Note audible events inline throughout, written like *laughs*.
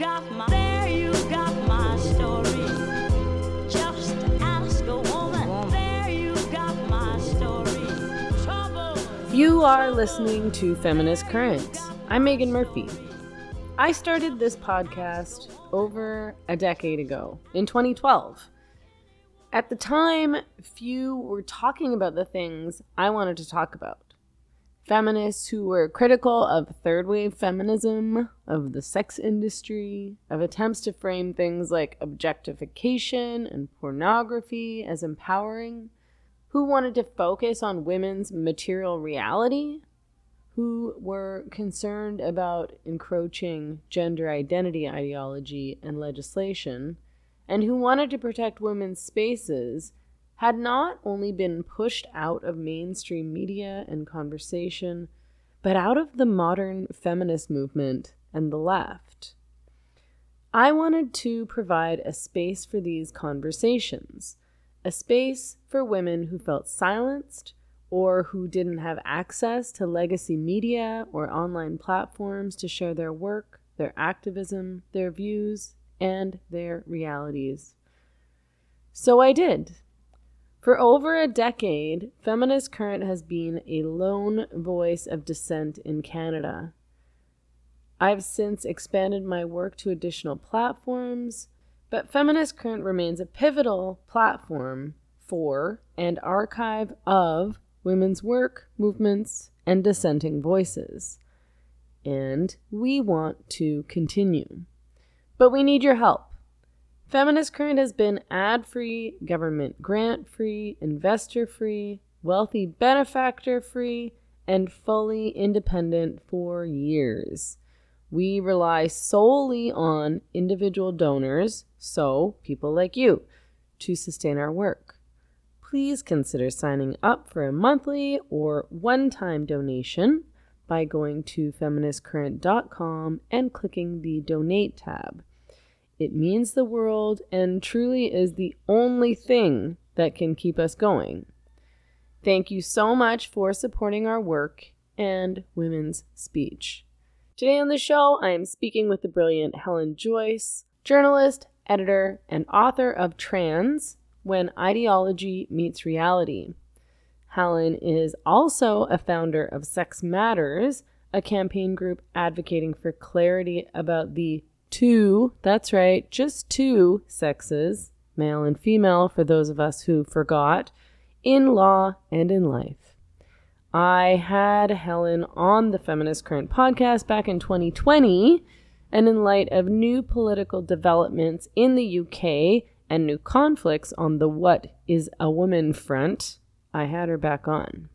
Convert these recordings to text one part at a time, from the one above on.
You are listening to Feminist Currents. I'm Meghan Murphy. I started this podcast over a decade ago, in 2012. At the time, few were talking about the things I wanted to talk about. Feminists who were critical of third wave feminism, of the sex industry, of attempts to frame things like objectification and pornography as empowering, who wanted to focus on women's material reality, who were concerned about encroaching gender identity ideology and legislation and who wanted to protect women's spaces had not only been pushed out of mainstream media and conversation, but out of the modern feminist movement and the left. I wanted to provide a space for these conversations, a space for women who felt silenced or who didn't have access to legacy media or online platforms to share their work, their activism, their views, and their realities. So I did. For over a decade, Feminist Current has been a lone voice of dissent in Canada. I've since expanded my work to additional platforms, but Feminist Current remains a pivotal platform for and archive of women's work, movements, and dissenting voices. And we want to continue. But we need your help. Feminist Current has been ad free, government grant free, investor free, wealthy benefactor free, and fully independent for years. We rely solely on individual donors, so people like you, to sustain our work. Please consider signing up for a monthly or one time donation by going to feministcurrent.com and clicking the donate tab. It means the world and truly is the only thing that can keep us going. Thank you so much for supporting our work and women's speech. Today on the show, I am speaking with the brilliant Helen Joyce, journalist, editor, and author of Trans When Ideology Meets Reality. Helen is also a founder of Sex Matters, a campaign group advocating for clarity about the two, that's right, just two sexes, male and female, for those of us who forgot, in law and in life. I had Helen on the Feminist Current podcast back in 2020, and in light of new political developments in the UK and new conflicts on the What is a Woman front, I had her back on.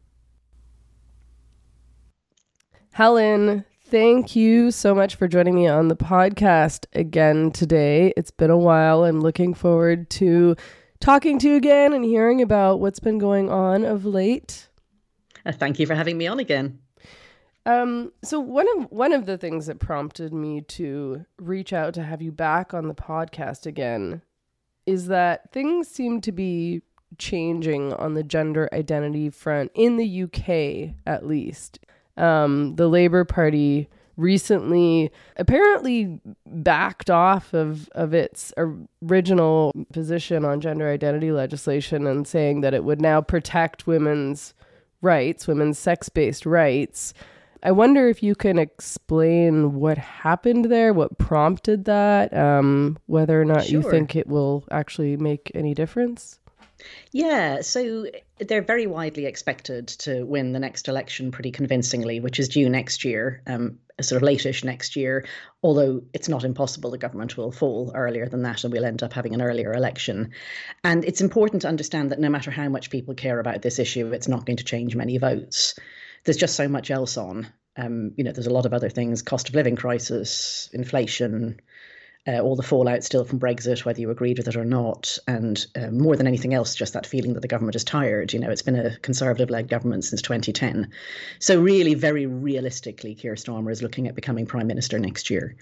Helen, Thank you so much for joining me on the podcast again today. It's been a while. I'm looking forward to talking to you again and hearing about what's been going on of late. Uh, thank you for having me on again. Um, so one of one of the things that prompted me to reach out to have you back on the podcast again is that things seem to be changing on the gender identity front in the UK at least um, the Labour Party recently apparently backed off of, of its original position on gender identity legislation and saying that it would now protect women's rights, women's sex based rights. I wonder if you can explain what happened there, what prompted that, um, whether or not sure. you think it will actually make any difference. Yeah, so they're very widely expected to win the next election pretty convincingly, which is due next year, um, sort of lateish next year. Although it's not impossible the government will fall earlier than that, and we'll end up having an earlier election. And it's important to understand that no matter how much people care about this issue, it's not going to change many votes. There's just so much else on. Um, you know, there's a lot of other things: cost of living crisis, inflation uh, all the fallout still from Brexit, whether you agreed with it or not, and uh, more than anything else, just that feeling that the government is tired. You know, it's been a conservative-led government since 2010, so really, very realistically, Keir Starmer is looking at becoming prime minister next year.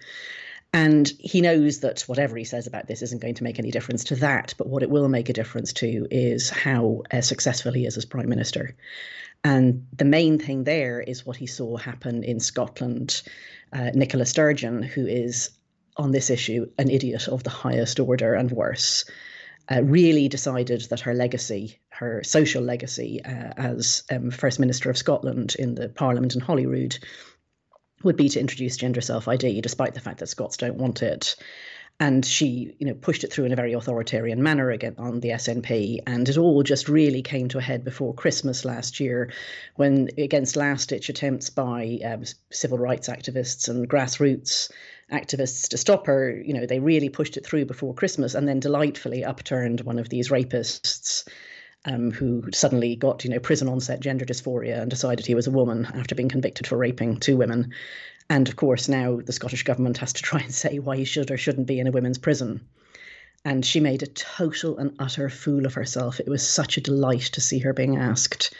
And he knows that whatever he says about this isn't going to make any difference to that. But what it will make a difference to is how uh, successful he is as prime minister. And the main thing there is what he saw happen in Scotland. Uh, Nicola Sturgeon, who is on this issue an idiot of the highest order and worse. Uh, really decided that her legacy, her social legacy uh, as um, First Minister of Scotland in the Parliament in Holyrood, would be to introduce gender self ID, despite the fact that Scots don't want it. And she, you know, pushed it through in a very authoritarian manner again on the SNP, and it all just really came to a head before Christmas last year, when against last-ditch attempts by um, civil rights activists and grassroots activists to stop her, you know, they really pushed it through before Christmas, and then delightfully upturned one of these rapists um, who suddenly got, you know, prison onset gender dysphoria and decided he was a woman after being convicted for raping two women. And of course, now the Scottish government has to try and say why he should or shouldn't be in a women's prison. And she made a total and utter fool of herself. It was such a delight to see her being asked.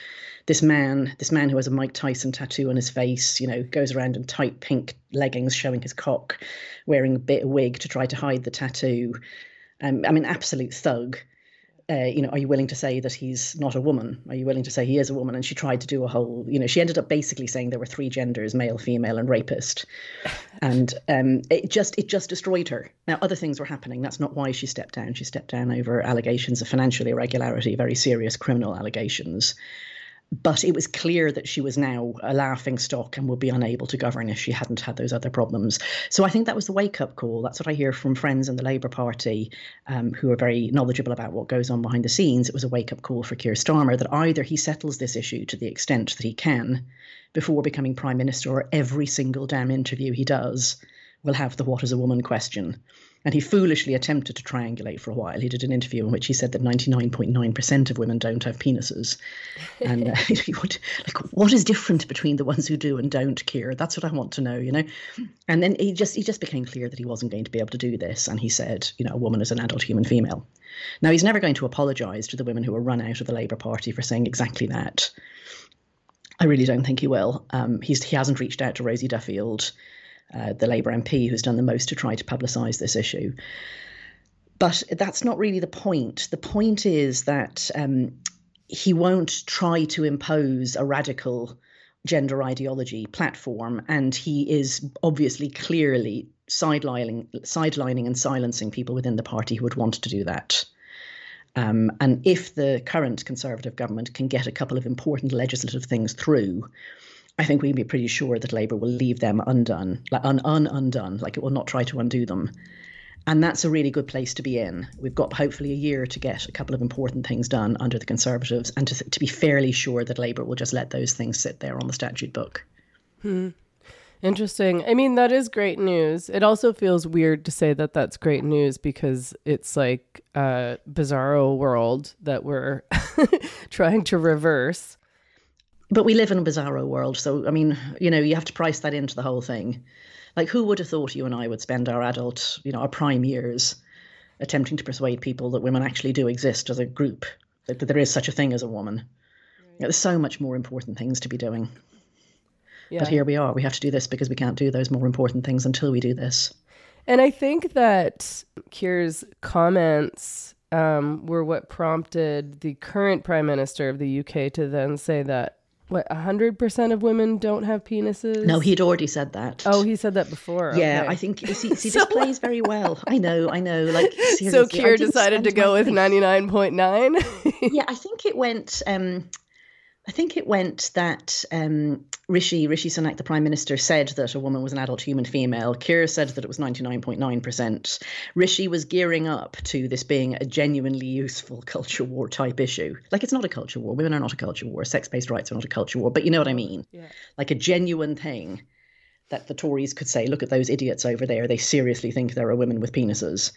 This man, this man who has a Mike Tyson tattoo on his face, you know, goes around in tight pink leggings showing his cock, wearing a bit of wig to try to hide the tattoo. Um, I mean, absolute thug uh, you know, are you willing to say that he's not a woman? Are you willing to say he is a woman? And she tried to do a whole, you know, she ended up basically saying there were three genders: male, female, and rapist. *laughs* And um, it just it just destroyed her. Now other things were happening. That's not why she stepped down. She stepped down over allegations of financial irregularity, very serious criminal allegations but it was clear that she was now a laughing stock and would be unable to govern if she hadn't had those other problems. So I think that was the wake up call. That's what I hear from friends in the Labour Party um, who are very knowledgeable about what goes on behind the scenes. It was a wake up call for Keir Starmer that either he settles this issue to the extent that he can before becoming Prime Minister, or every single damn interview he does will have the what is a woman question. And he foolishly attempted to triangulate for a while. He did an interview in which he said that 99.9% of women don't have penises. And uh, *laughs* would, like, what is different between the ones who do and don't, Keir? That's what I want to know, you know? And then he just, he just became clear that he wasn't going to be able to do this. And he said, you know, a woman is an adult human female. Now, he's never going to apologise to the women who were run out of the Labour Party for saying exactly that. I really don't think he will. Um, he's, he hasn't reached out to Rosie Duffield uh, the Labour MP who's done the most to try to publicise this issue. But that's not really the point. The point is that um, he won't try to impose a radical gender ideology platform, and he is obviously clearly sidelining, sidelining and silencing people within the party who would want to do that. Um, and if the current Conservative government can get a couple of important legislative things through, I think we can be pretty sure that Labour will leave them undone, like un, un undone, like it will not try to undo them. And that's a really good place to be in. We've got hopefully a year to get a couple of important things done under the Conservatives and to, to be fairly sure that Labour will just let those things sit there on the statute book. Hmm. Interesting. I mean, that is great news. It also feels weird to say that that's great news because it's like a bizarro world that we're *laughs* trying to reverse but we live in a bizarro world. So, I mean, you know, you have to price that into the whole thing. Like, who would have thought you and I would spend our adult, you know, our prime years attempting to persuade people that women actually do exist as a group, that, that there is such a thing as a woman? Right. You know, there's so much more important things to be doing. Yeah. But here we are. We have to do this because we can't do those more important things until we do this. And I think that Keir's comments um, were what prompted the current prime minister of the UK to then say that what hundred percent of women don't have penises? No, he'd already said that. Oh, he said that before. Yeah, okay. I think see, *laughs* see so this plays very well. I know, I know. Like *laughs* seriously, so, Keir decided to go with ninety nine point nine. *laughs* Yeah, I think it went. Um, I think it went that um, Rishi Rishi Sunak, the Prime Minister, said that a woman was an adult human female. Keir said that it was 99.9%. Rishi was gearing up to this being a genuinely useful culture war type issue. Like, it's not a culture war. Women are not a culture war. Sex based rights are not a culture war. But you know what I mean? Yeah. Like a genuine thing that the Tories could say, look at those idiots over there. They seriously think there are women with penises.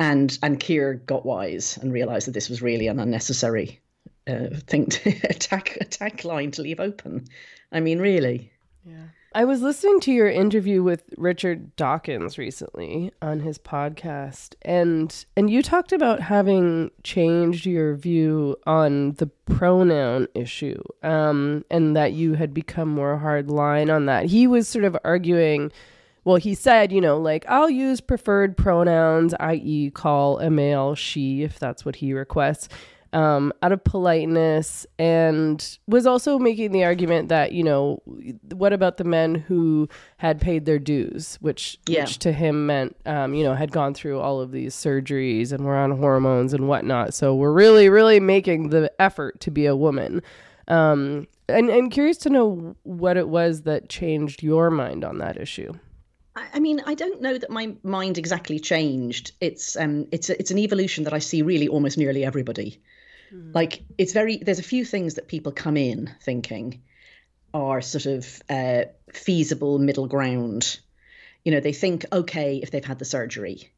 And, and Keir got wise and realised that this was really an unnecessary uh, thing to *laughs* attack attack line to leave open. I mean, really. Yeah. I was listening to your interview with Richard Dawkins recently on his podcast and and you talked about having changed your view on the pronoun issue um and that you had become more hard line on that. He was sort of arguing well, he said, you know, like I'll use preferred pronouns, i.e., call a male she if that's what he requests. Um, out of politeness, and was also making the argument that you know, what about the men who had paid their dues, which Yeah. which to him meant um, you know had gone through all of these surgeries and were on hormones and whatnot. So we're really really making the effort to be a woman. Um, and and curious to know what it was that changed your mind on that issue. I I mean, I don't know that my mind exactly changed. It's um, it's a, it's an evolution that I see really almost nearly everybody. Like it's very there's a few things that people come in thinking are sort of uh, feasible middle ground. You know, they think okay if they've had the surgery,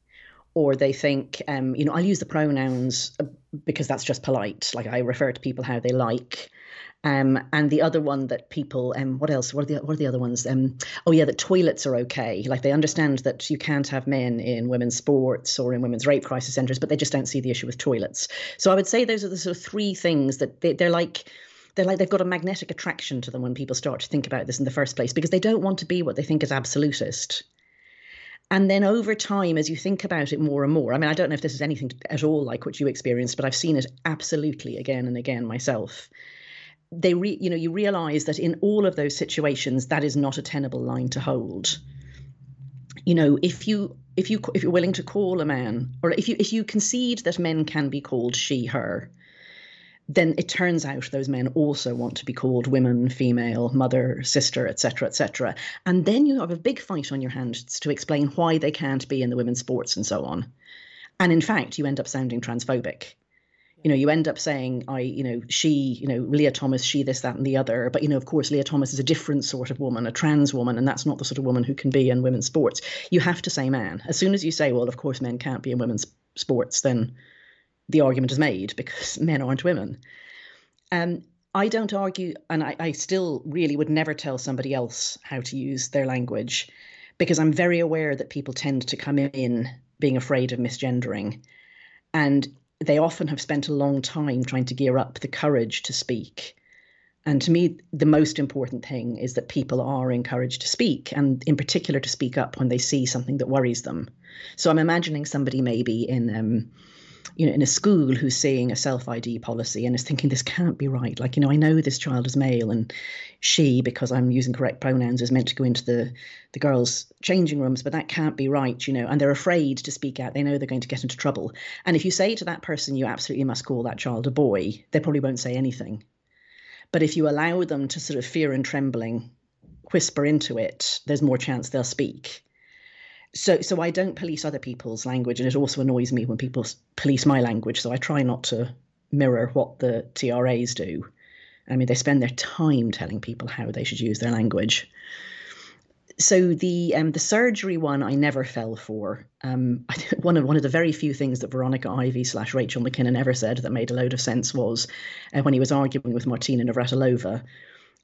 or they think um, you know I'll use the pronouns uh, because that's just polite. Like I refer to people how they like. Um, and the other one that people, um, what else? What are the what are the other ones? Um, oh yeah, that toilets are okay. Like they understand that you can't have men in women's sports or in women's rape crisis centres, but they just don't see the issue with toilets. So I would say those are the sort of three things that they, they're like. They're like they've got a magnetic attraction to them when people start to think about this in the first place because they don't want to be what they think is absolutist. And then over time, as you think about it more and more, I mean, I don't know if this is anything at all like what you experienced, but I've seen it absolutely again and again myself. They re, you know you realize that in all of those situations that is not a tenable line to hold. You know if you if you if you're willing to call a man or if you if you concede that men can be called she her then it turns out those men also want to be called women female mother sister etc etc and then you have a big fight on your hands to explain why they can't be in the women's sports and so on and in fact you end up sounding transphobic you know, you end up saying, I, you know, she, you know, Lia Thomas, she, this, that, and the other. But, you know, of course, Lia Thomas is a different sort of woman, a trans woman, and that's not the sort of woman who can be in women's sports. You have to say man. As soon as you say, well, of course, men can't be in women's sports, then the argument is made because *laughs* men aren't women. Um, I don't argue, and I, I still really would never tell somebody else how to use their language because I'm very aware that people tend to come in being afraid of misgendering. And they often have spent a long time trying to gear up the courage to speak. And to me, the most important thing is that people are encouraged to speak, and in particular to speak up when they see something that worries them. So I'm imagining somebody maybe in, um, you know, in a school who's seeing a self ID policy and is thinking this can't be right. Like, you know, I know this child is male, and she, because I'm using correct pronouns, is meant to go into the the girls' changing rooms, but that can't be right, you know. And they're afraid to speak out. They know they're going to get into trouble. And if you say to that person, you absolutely must call that child a boy, they probably won't say anything. But if you allow them to sort of fear and trembling whisper into it, there's more chance they'll speak. So, so I don't police other people's language, and it also annoys me when people police my language. So I try not to mirror what the TRAs do. I mean, they spend their time telling people how they should use their language. So the um, the surgery one I never fell for. Um, *laughs* one of one of the very few things that Veronica Ivy slash Rachel McKinnon ever said that made a load of sense was uh, when he was arguing with Martina Navratilova,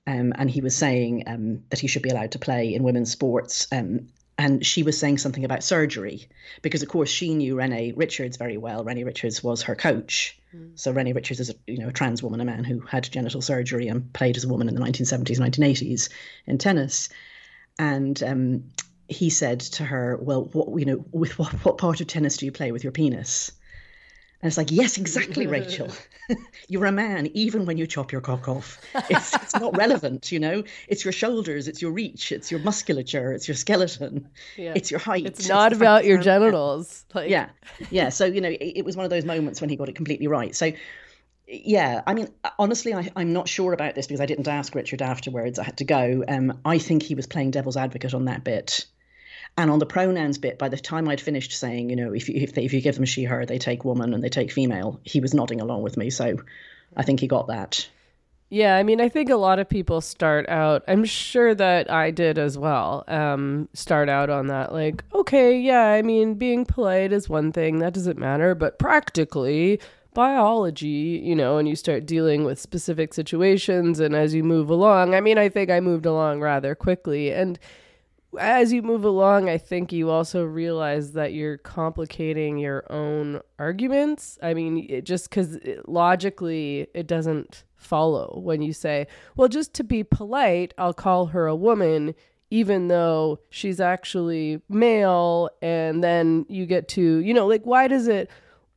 um, and he was saying um, that he should be allowed to play in women's sports. Um, and she was saying something about surgery because, of course, she knew Renee Richards very well. Renee Richards was her coach. So Renee Richards is, a, you know, a trans woman, a man who had genital surgery and played as a woman in the 1970s, 1980s in tennis. And um, he said to her, "Well, what you know, with what, what part of tennis do you play with your penis?" And it's like, yes, exactly, Rachel. *laughs* *laughs* You're a man, even when you chop your cock off. It's, it's not *laughs* relevant, you know. It's your shoulders, it's your reach, it's your musculature, it's your skeleton, Yeah. it's your height. It's not the about your that you're a man. genitals. Like, Yeah, yeah. So you know, it, it was one of those moments when he got it completely right. So. Yeah, I mean, honestly, I, I'm not sure about this because I didn't ask Richard afterwards. I had to go. Um, I think he was playing devil's advocate on that bit. And on the pronouns bit, by the time I'd finished saying, you know, if you, if, they, if you give them she, her, they take woman and they take female, he was nodding along with me. So I think he got that. Yeah, I mean, I think a lot of people start out, I'm sure that I did as well, um, start out on that. Like, okay, yeah, I mean, being polite is one thing, that doesn't matter, but practically, biology, you know, and you start dealing with specific situations. And as you move along, I mean, I think I moved along rather quickly. And as you move along, I think you also realize that you're complicating your own arguments. I mean, it just because logically it doesn't follow when you say, well, just to be polite, I'll call her a woman, even though she's actually male. And then you get to, you know, like, why does it.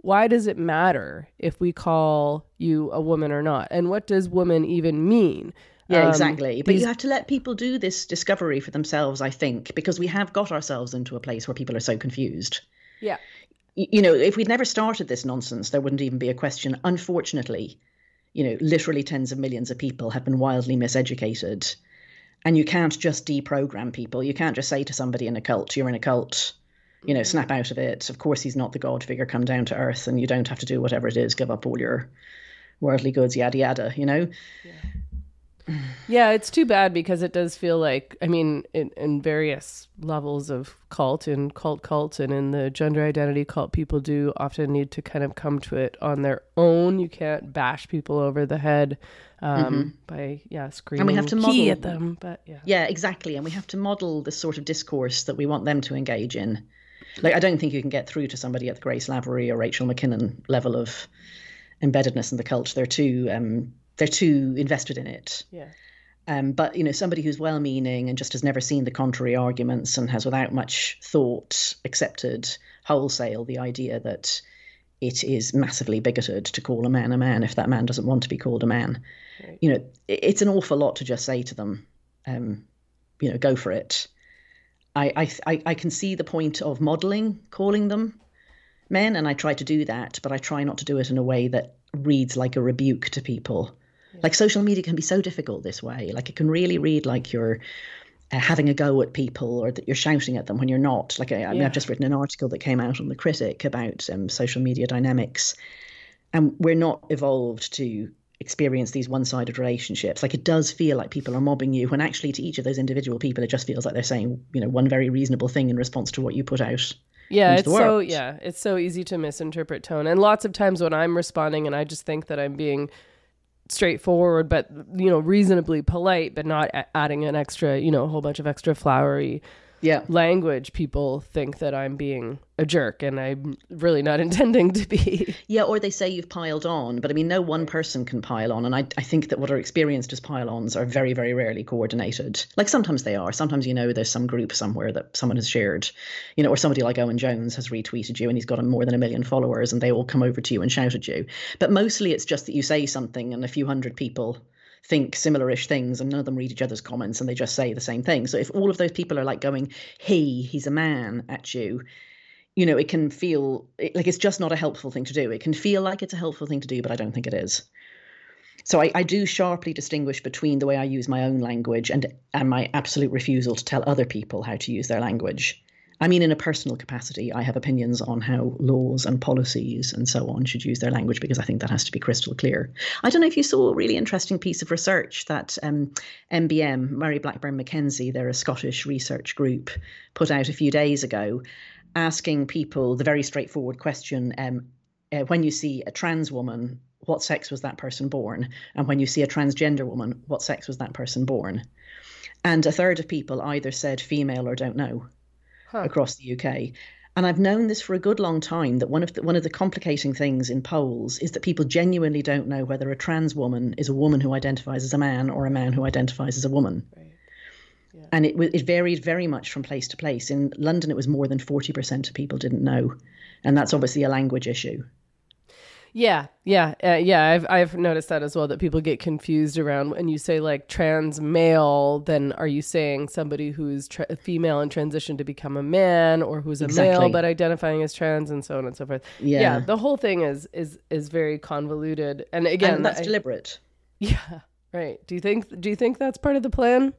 why does it matter if we call you a woman or not? And what does woman even mean? Yeah, Um, exactly. But these- you have to let people do this discovery for themselves, I think, because we have got ourselves into a place where people are so confused. Yeah. You know, if we'd never started this nonsense, there wouldn't even be a question. Unfortunately, you know, literally tens of millions of people have been wildly miseducated. And you can't just deprogram people. You can't just say to somebody in a cult, you're in a cult, you know, snap out of it. Of course, he's not the God figure, come down to earth, and you don't have to do whatever it is, give up all your worldly goods, yada, yada, you know? Yeah, it's too bad because it does feel like, I mean, in, in various levels of cult and cult cult and in the gender identity cult, people do often need to kind of come to it on their own. You can't bash people over the head um, by, yeah, screaming have to key model- at them. But yeah. Yeah, exactly. And we have to model the sort of discourse that we want them to engage in. Like, I don't think you can get through to somebody at the Grace Lavery or Rachel McKinnon level of embeddedness in the cult. They're too um, they're too invested in it. Yeah. Um, but you know, somebody who's well-meaning and just has never seen the contrary arguments and has, without much thought, accepted wholesale the idea that it is massively bigoted to call a man a man if that man doesn't want to be called a man. Right. You know, it, it's an awful lot to just say to them, um, you know, go for it. I, I I I can see the point of modelling, calling them men, and I try to do that, but I try not to do it in a way that reads like a rebuke to people. Like social media can be so difficult this way. Like it can really read like you're uh, having a go at people or that you're shouting at them when you're not. Like I, I mean, Yeah. I've just written an article that came out on the Critic about um, social media dynamics, and we're not evolved to experience these one-sided relationships. Like it does feel like people are mobbing you, when actually to each of those individual people, it just feels like they're saying, you know, one very reasonable thing in response to what you put out. Yeah, it's so yeah, it's so easy to misinterpret tone. And lots of times when I'm responding and I just think that I'm being straightforward but you know reasonably polite but not adding an extra, you know, a whole bunch of extra flowery Yeah. language, people think that I'm being a jerk and I'm really not *laughs* intending to be. Yeah, or they say you've piled on, but I mean, no one person can pile on. And I, I think that what are experienced as pile ons are very, very rarely coordinated. Like sometimes they are. Sometimes, you know, there's some group somewhere that someone has shared, you know, or somebody like Owen Jones has retweeted you and he's got more than a million followers and they all come over to you and shout at you. But mostly it's just that you say something and a few hundred people think similar-ish things and none of them read each other's comments and they just say the same thing. So if all of those people are like going, he, he's a man at you, you know, it can feel like it's just not a helpful thing to do. It can feel like it's a helpful thing to do, but I don't think it is. So I, I do sharply distinguish between the way I use my own language and and my absolute refusal to tell other people how to use their language. I mean, in a personal capacity, I have opinions on how laws and policies and so on should use their language because I think that has to be crystal clear. I don't know if you saw a really interesting piece of research that um, MBM, Murray Blackburn Mackenzie, they're a Scottish research group, put out a few days ago, asking people the very straightforward question um, uh, when you see a trans woman, what sex was that person born? And when you see a transgender woman, what sex was that person born? And a third of people either said female or don't know Huh. across the UK. And I've known this for a good long time that one of the one of the complicating things in polls is that people genuinely don't know whether a trans woman is a woman who identifies as a man or a man who identifies as a woman. Right. Yeah. And it it varied very much from place to place. In London, it was more than forty percent of people didn't know, and that's obviously a language issue. Yeah, yeah, uh, yeah. I've I've noticed that as well. That people get confused around when you say like trans male. Then are you saying somebody who's tra- female and transitioned to become a man, or who's a male but identifying as trans, and so on and so forth? Yeah. the whole thing is is is very convoluted. And again, and that's I- deliberate. *laughs* yeah, right. Do you think do you think that's part of the plan?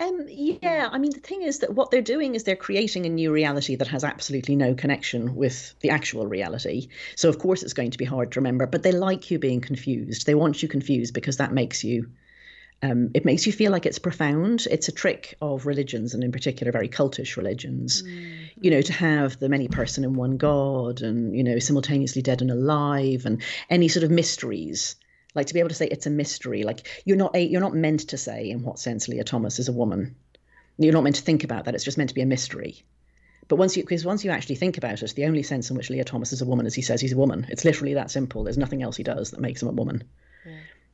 Um, yeah, I mean, the thing is that what they're doing is they're creating a new reality that has absolutely no connection with the actual reality. So, of course, it's going to be hard to remember, but they like you being confused. They want you confused because that makes you. Um, it makes you feel like it's profound. It's a trick of religions, and in particular, very cultish religions. You know, to have the many person in one God, and you know, simultaneously dead and alive, and any sort of mysteries like to be able to say it's a mystery. Like you're not a, you're not meant to say in what sense Lia Thomas is a woman. You're not meant to think about that. It's just meant to be a mystery. But once you because once you actually think about it the only sense in which Lia Thomas is a woman is he says he's a woman. It's literally that simple. There's nothing else he does that makes him a woman.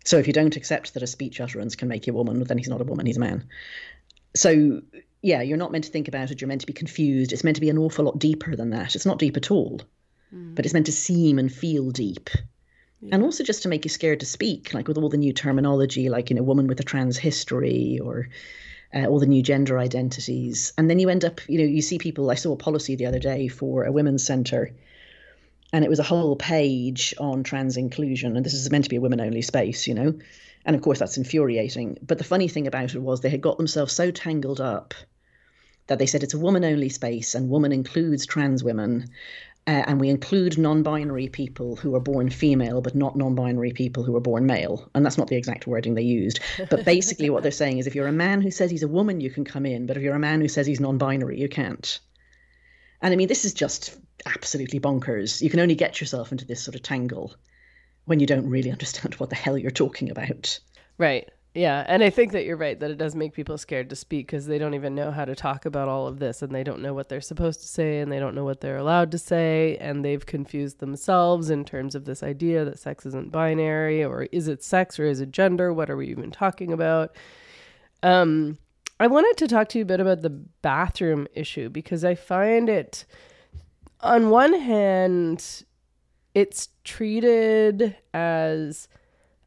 So if you don't accept that a speech utterance can make you a woman then he's not a woman he's a man. So yeah you're not meant to think about it. You're meant to be confused. It's meant to be an awful lot deeper than that. It's not deep at all. Hmm. But it's meant to seem and feel deep. And also just to make you scared to speak, like with all the new terminology, like, you know, woman with a trans history or uh, all the new gender identities. And then you end up, you know, you see people. I saw a policy the other day for a women's centre, and it was a whole page on trans inclusion. And this is meant to be a women only space, you know. And of course, that's infuriating. But the funny thing about it was they had got themselves so tangled up that they said it's a woman only space and woman includes trans women. Uh, and we include non binary people who are born female, but not non binary people who are born male. And that's not the exact wording they used. But basically, what they're saying is if you're a man who says he's a woman, you can come in. But if you're a man who says he's non binary, you can't. And I mean, this is just absolutely bonkers. You can only get yourself into this sort of tangle when you don't really *laughs* understand what the hell you're talking about. Right. Yeah, and I think that you're right that it does make people scared to speak because they don't even know how to talk about all of this and they don't know what they're supposed to say and they don't know what they're allowed to say and they've confused themselves in terms of this idea that sex isn't binary or is it sex or is it gender? What are we even talking about? Um I wanted to talk to you a bit about the bathroom issue because I find it on one hand it's treated as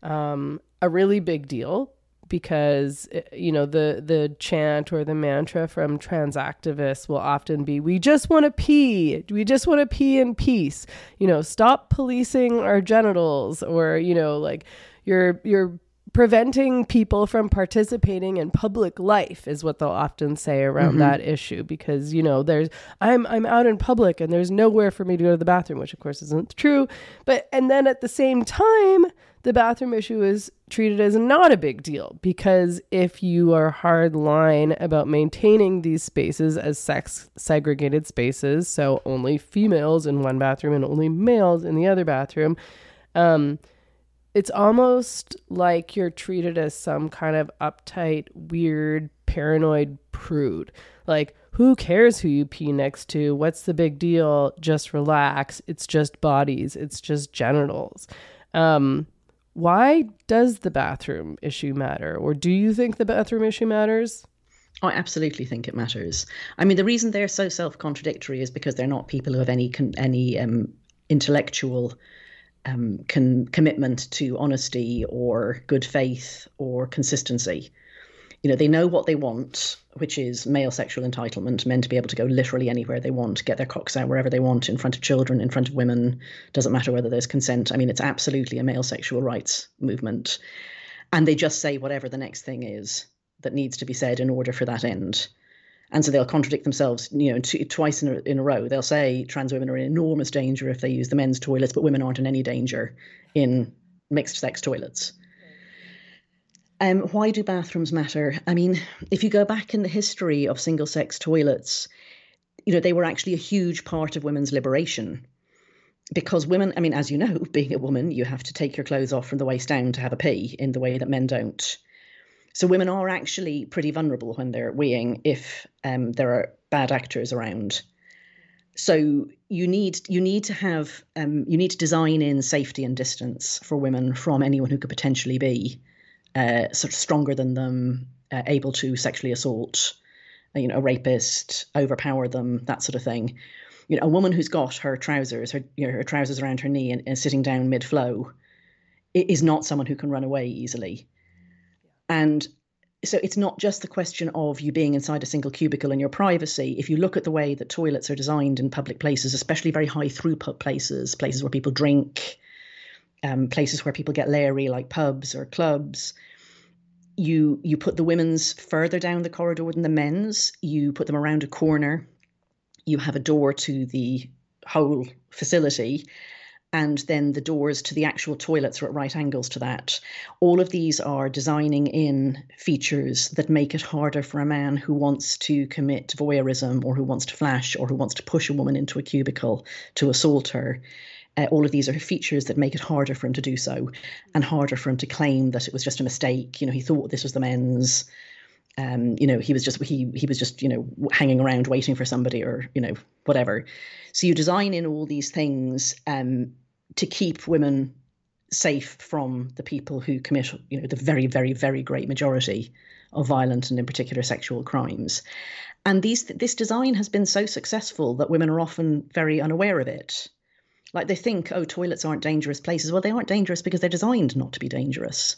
um, a really big deal because eh, you know the the chant or the mantra from trans activists will often be we just want to pee. We just want to pee in peace. You know stop policing our genitals or you know like you're you're preventing people from participating in public life is what they'll often say around mm-hmm. that issue because you know there's I'm I'm out in public and there's nowhere for me to go to the bathroom which of course isn't true but and then at the same time the bathroom issue is treated as not a big deal because if you are hard line about maintaining these spaces as sex segregated spaces so only females in one bathroom and only males in the other bathroom um it's almost like you're treated as some kind of uptight, weird, paranoid prude. Like, who cares who you pee next to? What's the big deal? Just relax. It's just bodies, it's just genitals. Um, why does the bathroom issue matter? Or do you think the bathroom issue matters? I absolutely think it matters. I mean, the reason they're so self-contradictory is because they're not people who have any any um, intellectual um, con- commitment to honesty or good faith or consistency. You know, they know what they want, which is male sexual entitlement, men to be able to go literally anywhere they want, get their cocks out wherever they want, in front of children, in front of women, doesn't matter whether there's consent. I mean, it's absolutely a male sexual rights movement. And they just say whatever the next thing is that needs to be said in order for that end and so they'll contradict themselves you know t- twice in a, in a row. They'll say trans women are in enormous danger if they use the men's toilets but women aren't in any danger in mixed sex toilets. Um, why do bathrooms matter? I mean if you go back in the history of single sex toilets you know they were actually a huge part of women's liberation. Because women i mean as you know *laughs* being a woman you have to take your clothes off from the waist down to have a pee in the way that men don't so women are actually pretty vulnerable when they're weeing if um, there are bad actors around. So you need you need to have um, you need to design in safety and distance for women from anyone who could potentially be uh, sort of stronger than them, uh, able to sexually assault, you know, a rapist, overpower them, that sort of thing. You know, a woman who's got her trousers, her you know, her trousers around her knee and, and sitting down mid flow, is not someone who can run away easily. And so it's not just the question of you being inside a single cubicle and your privacy. If you look at the way that toilets are designed in public places, especially very high throughput places, places where people drink, um, places where people get leery, like pubs or clubs, you you put the women's further down the corridor than the men's. You put them around a corner. You have a door to the whole facility, and then the doors to the actual toilets are at right angles to that. All of these are designing in features that make it harder for a man who wants to commit voyeurism or who wants to flash or who wants to push a woman into a cubicle to assault her. Uh, all of these are features that make it harder for him to do so and harder for him to claim that it was just a mistake. You know, he thought this was the men's. Um, you know, he was just he he was just you know hanging around waiting for somebody or you know whatever. So you design in all these things um, to keep women safe from the people who commit, you know, the very, very, very great majority of violent and in particular sexual crimes. And these this design has been so successful that women are often very unaware of it. Like they think, oh, toilets aren't dangerous places. Well, they aren't dangerous because they're designed not to be dangerous.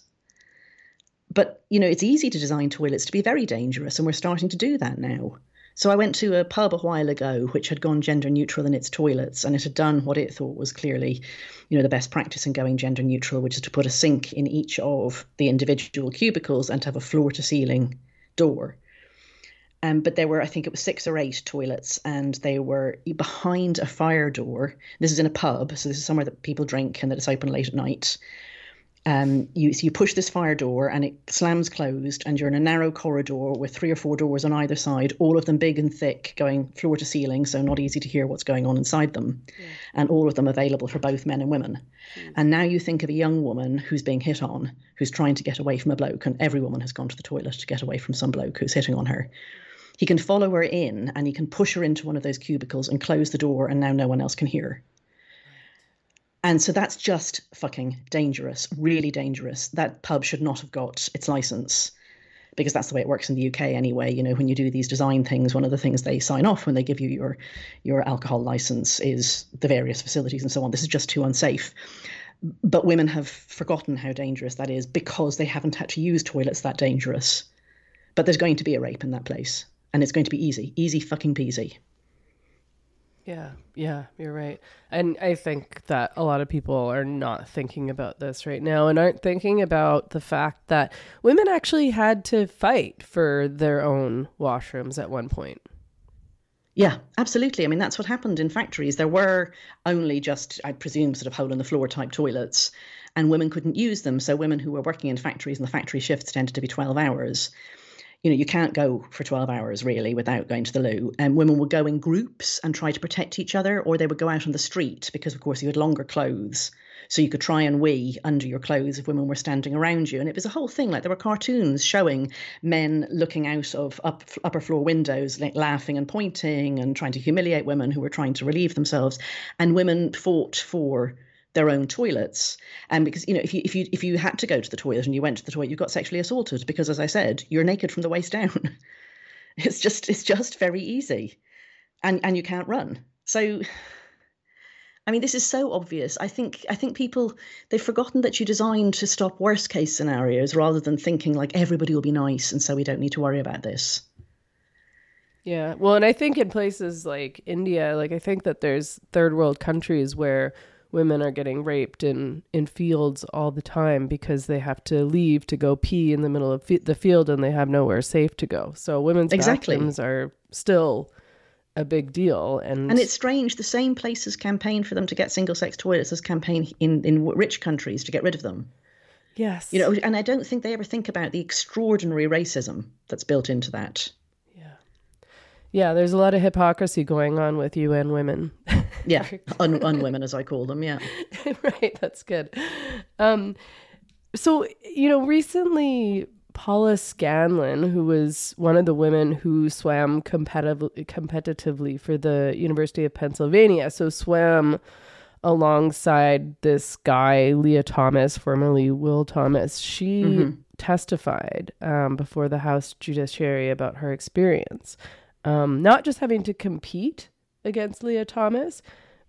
But, you know, it's easy to design toilets to be very dangerous, and we're starting to do that now. So I went to a pub a while ago which had gone gender neutral in its toilets and it had done what it thought was clearly, you know, the best practice in going gender neutral, which is to put a sink in each of the individual cubicles and to have a floor to ceiling door. Um, but there were, I think it was six or eight toilets, and they were behind a fire door. This is in a pub, so this is somewhere that people drink and that it's open late at night um, you so you push this fire door and it slams closed, and you're in a narrow corridor with three or four doors on either side, all of them big and thick, going floor to ceiling, so not easy to hear what's going on inside them, yeah. and all of them available for both men and women. Mm. And now you think of a young woman who's being hit on, who's trying to get away from a bloke, and every woman has gone to the toilet to get away from some bloke who's hitting on her. He can follow her in, and he can push her into one of those cubicles and close the door, and now no one else can hear. And so that's just fucking dangerous, really dangerous. That pub should not have got its license because that's the way it works in the UK anyway. You know, when you do these design things, one of the things they sign off when they give you your your alcohol license is the various facilities and so on. This is just too unsafe. But women have forgotten how dangerous that is because they haven't had to use toilets that dangerous. But there's going to be a rape in that place, and it's going to be easy, easy fucking peasy. Yeah, yeah, you're right. And I think that a lot of people are not thinking about this right now and aren't thinking about the fact that women actually had to fight for their own washrooms at one point. Yeah, absolutely. I mean, that's what happened in factories. There were only just, I presume, sort of hole in the floor type toilets, and women couldn't use them. So, women who were working in factories and the factory shifts tended to be 12 hours you know, you can't go for 12 hours really without going to the loo. And women would go in groups and try to protect each other, or they would go out on the street because, of course, you had longer clothes. So you could try and wee under your clothes if women were standing around you. And it was a whole thing. Like there were cartoons showing men looking out of up, upper floor windows, like laughing and pointing and trying to humiliate women who were trying to relieve themselves. And women fought for their own toilets. And because you know, if you if you if you had to go to the toilet and you went to the toilet, you got sexually assaulted because, as I said, you're naked from the waist down. *laughs* it's just it's just very easy, and and you can't run. So. *sighs* I mean, this is so obvious. I think I think people they've forgotten that you designed to stop worst case scenarios rather than thinking like everybody will be nice and so we don't need to worry about this. Yeah. Well, and I think in places like India, like I think that there's third world countries where women are getting raped in in fields all the time because they have to leave to go pee in the middle of the field and they have nowhere safe to go. So women's exactly. bathrooms are still a big deal and and it's strange the same places campaign for them to get single sex toilets as campaign in in rich countries to get rid of them yes you know and i don't think they ever think about the extraordinary racism that's built into that yeah, there's a lot of hypocrisy going on with UN women. *laughs* yeah, un, un women as I call them. Yeah, *laughs* right. That's good. Um, so you know, recently Paula Scanlon, who was one of the women who swam competitively, competitively for the University of Pennsylvania, so swam alongside this guy, Lia Thomas, formerly Will Thomas. She mm-hmm. testified um, before the House Judiciary about her experience um, not just having to compete against Lia Thomas,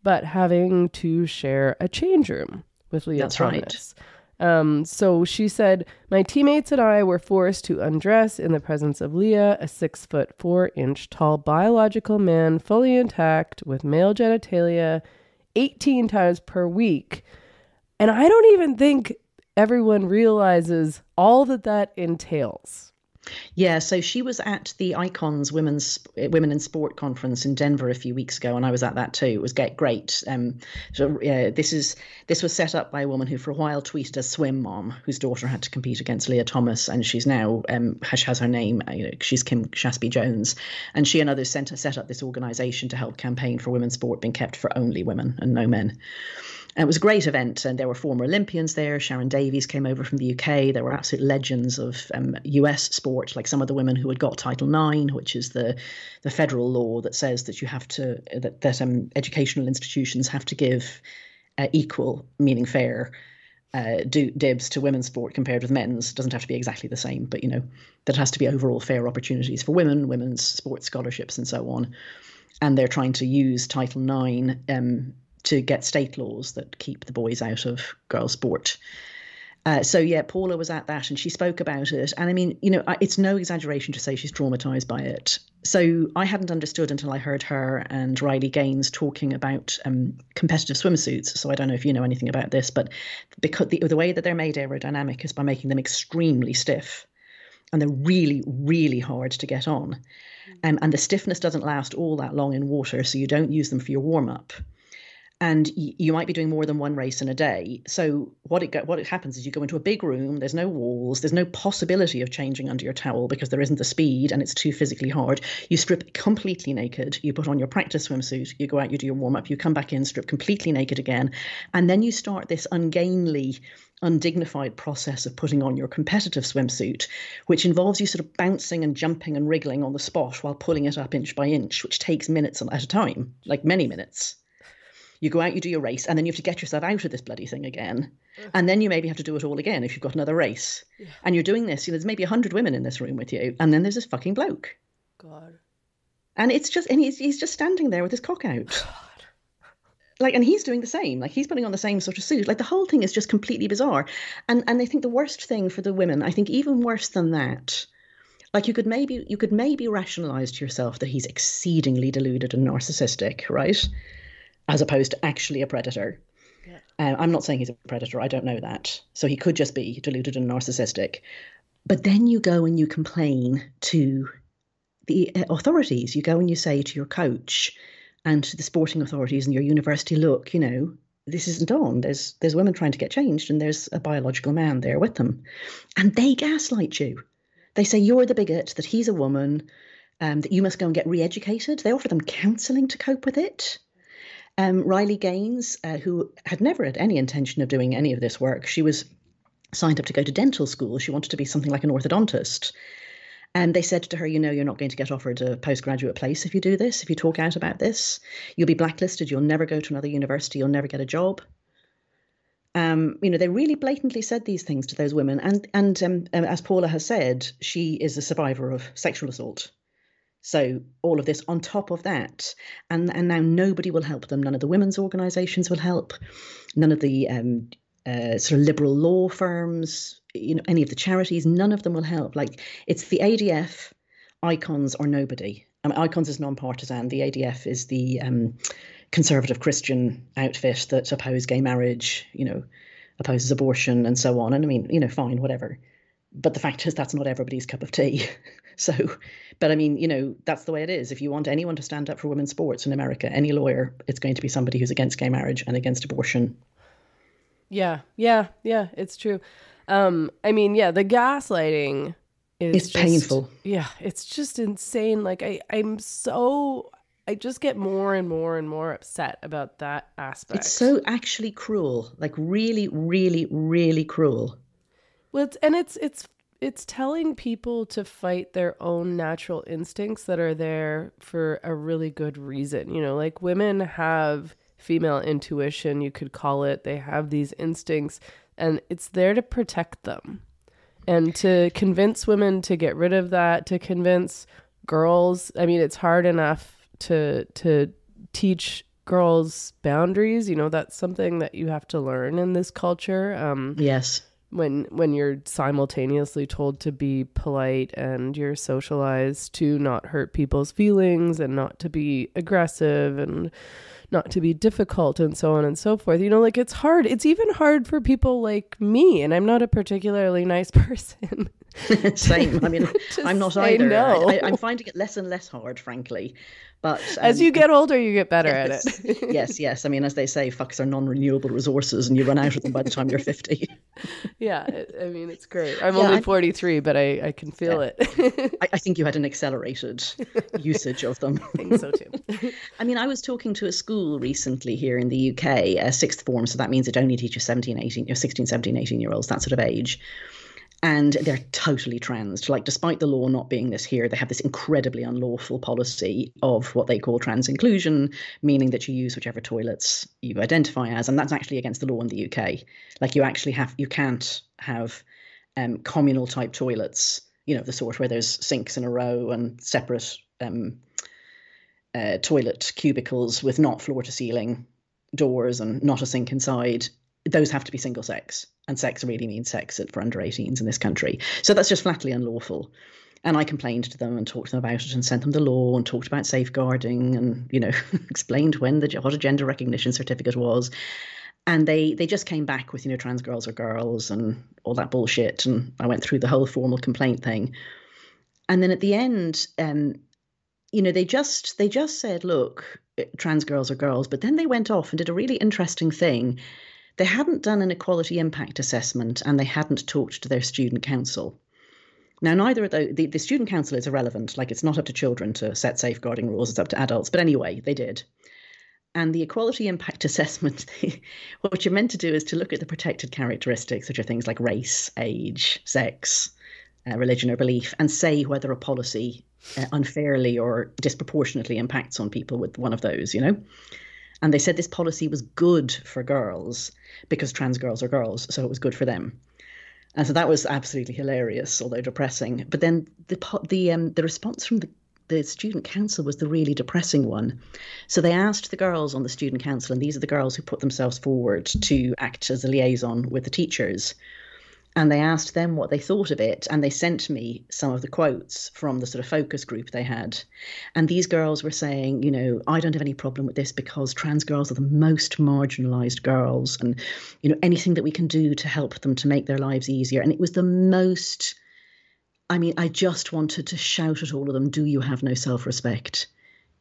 but having to share a change room with Lia That's Thomas. Right. Um, so she said, My teammates and I were forced to undress in the presence of Lia, a six foot four inch tall biological man, fully intact with male genitalia, 18 times per week. And I don't even think everyone realizes all that that entails. Yeah, so she was at the Icons Women's Women in Sport conference in Denver a few weeks ago, and I was at that too. It was get great. Um, so yeah, this is this was set up by a woman who for a while tweeted as Swim Mom, whose daughter had to compete against Lia Thomas, and she's now um, has, has her name. Uh, you know, she's Kim Shaspy Jones, and she and others sent, set up this organisation to help campaign for women's sport being kept for only women and no men. And it was a great event, and there were former Olympians there. Sharron Davies came over from the UK. There were absolute legends of um, US sport, like some of the women who had got Title IX, which is the the federal law that says that you have to that that um, educational institutions have to give uh, equal, meaning fair, uh, do dibs to women's sport compared with men's. Doesn't have to be exactly the same, but you know that has to be overall fair opportunities for women, women's sports scholarships, and so on. And they're trying to use Title IX um, to get state laws that keep the boys out of girls' sport. Uh, so yeah, Paula was at that and she spoke about it. And I mean, you know, it's no exaggeration to say she's traumatized by it. So I hadn't understood until I heard her and Riley Gaines talking about um, competitive swimsuits. So I don't know if you know anything about this, but because the, the way that they're made aerodynamic is by making them extremely stiff, and they're really, really hard to get on. Um, and the stiffness doesn't last all that long in water, so you don't use them for your warm up and you might be doing more than one race in a day. So what it what it happens is you go into a big room. There's no walls. There's no possibility of changing under your towel because there isn't the speed and it's too physically hard. You strip completely naked. You put on your practice swimsuit. You go out. You do your warm up. You come back in, strip completely naked again, and then you start this ungainly undignified process of putting on your competitive swimsuit, which involves you sort of bouncing and jumping and wriggling on the spot while pulling it up inch by inch, which takes minutes at a time, like many minutes you go out, you do your race, and then you have to get yourself out of this bloody thing again. And then you maybe have to do it all again if you've got another race. Yeah. And you're doing this, you know, there's maybe 100 women in this room with you, and then there's this fucking bloke. God. And it's just, and he's, he's just standing there with his cock out. God. Like, and he's doing the same. Like, he's putting on the same sort of suit. Like, the whole thing is just completely bizarre. And and I think the worst thing for the women, I think even worse than that, like you could maybe you could maybe rationalize to yourself that he's exceedingly deluded and narcissistic, right? As opposed to actually a predator. Yeah. Uh, I'm not saying he's a predator. I don't know that. So he could just be deluded and narcissistic. But then you go and you complain to the uh, authorities. You go and you say to your coach and to the sporting authorities and your university, look, you know, this isn't on. There's there's women trying to get changed, and there's a biological man there with them, and they gaslight you. They say you're the bigot, that he's a woman, um, that you must go and get re-educated. They offer them counselling to cope with it. Um, Riley Gaines, uh, who had never had any intention of doing any of this work, she was signed up to go to dental school. She wanted to be something like an orthodontist. And they said to her, you know, you're not going to get offered a postgraduate place if you do this, if you talk out about this. You'll be blacklisted. You'll never go to another university. You'll never get a job. Um, you know, they really blatantly said these things to those women. And and um, as Paula has said, she is a survivor of sexual assault. So all of this on top of that, and and now nobody will help them. None of the women's organisations will help. None of the um, uh, sort of liberal law firms, you know, any of the charities, none of them will help. Like it's the ADF, Icons, or nobody. I mean, Icons is non-partisan. The ADF is the um, conservative Christian outfit that oppose gay marriage, you know, opposes abortion and so on. And I mean, you know, fine, whatever. But the fact is, that's not everybody's cup of tea. *laughs* So, but I mean, you know, that's the way it is. If you want anyone to stand up for women's sports in America, any lawyer, it's going to be somebody who's against gay marriage and against abortion. Yeah, yeah, yeah, it's true. Um, I mean, yeah, the gaslighting is it's just, painful. Yeah, it's just insane. Like I, I'm so I just get more and more and more upset about that aspect. It's so actually cruel, like really, really, really cruel. Well, it's, and it's it's it's telling people to fight their own natural instincts that are there for a really good reason. You know, like women have female intuition, you could call it. They have these instincts and it's there to protect them. And to convince women to get rid of that, to convince girls, I mean, it's hard enough to to teach girls boundaries, you know, that's something that you have to learn in this culture. Um yes when when you're simultaneously told to be polite and you're socialized to not hurt people's feelings and not to be aggressive and not to be difficult and so on and so forth. You know, like it's hard. It's even hard for people like me, and I'm not a particularly nice *laughs* person. *laughs* Same. I mean, *laughs* I'm not either. No. I, am finding it less and less hard, frankly. But um, as you get older, you get better yes, at it. *laughs* yes, yes. I mean, as they say, fucks are non-renewable resources, and you run out of them by the time you're 50. *laughs* yeah, I mean, it's great. I'm yeah, only 43, but I, I can feel yeah. it. *laughs* I, I, think you had an accelerated usage of them. I think so too. I mean, I was talking to a school recently here in the UK, a sixth form, so that means it only teaches 17, 18, 16, 17, 18 year olds, that sort of age and they're totally trans. Like, despite the law not being this here, they have this incredibly unlawful policy of what they call trans inclusion, meaning that you use whichever toilets you identify as, and that's actually against the law in the UK. Like, you actually have, you can't have um, communal type toilets, you know, the sort where there's sinks in a row and separate um, uh, toilet cubicles with not floor to ceiling doors and not a sink inside, those have to be single sex. And sex really means sex for under 18s in this country. So that's just flatly unlawful. And I complained to them and talked to them about it and sent them the law and talked about safeguarding and, you know, *laughs* explained when the what a gender recognition certificate was. And they they just came back with, you know, trans girls are girls and all that bullshit. And I went through the whole formal complaint thing. And then at the end, um, you know, they just they just said, look, trans girls are girls. But then they went off and did a really interesting thing. They hadn't done an equality impact assessment and they hadn't talked to their student council. Now, neither of the, the, the student council is irrelevant. Like, it's not up to children to set safeguarding rules, it's up to adults. But anyway, they did. And the equality impact *laughs* assessment, what you're meant to do is to look at the protected characteristics, which are things like race, age, sex, uh, religion, or belief, and say whether a policy uh, unfairly or disproportionately impacts on people with one of those, you know? And they said this policy was good for girls because trans girls are girls, so it was good for them. And so that was absolutely hilarious, although depressing. But then the the um, the response from the the student council was the really depressing one. So they asked the girls on the student council, and these are the girls who put themselves forward to act as a liaison with the teachers and they asked them what they thought of it and they sent me some of the quotes from the sort of focus group they had. And these girls were saying you know i don't have any problem with this because trans girls are the most marginalized girls and you know anything that we can do to help them to make their lives easier. And it was the most i mean i just wanted to shout at all of them do you have no self-respect?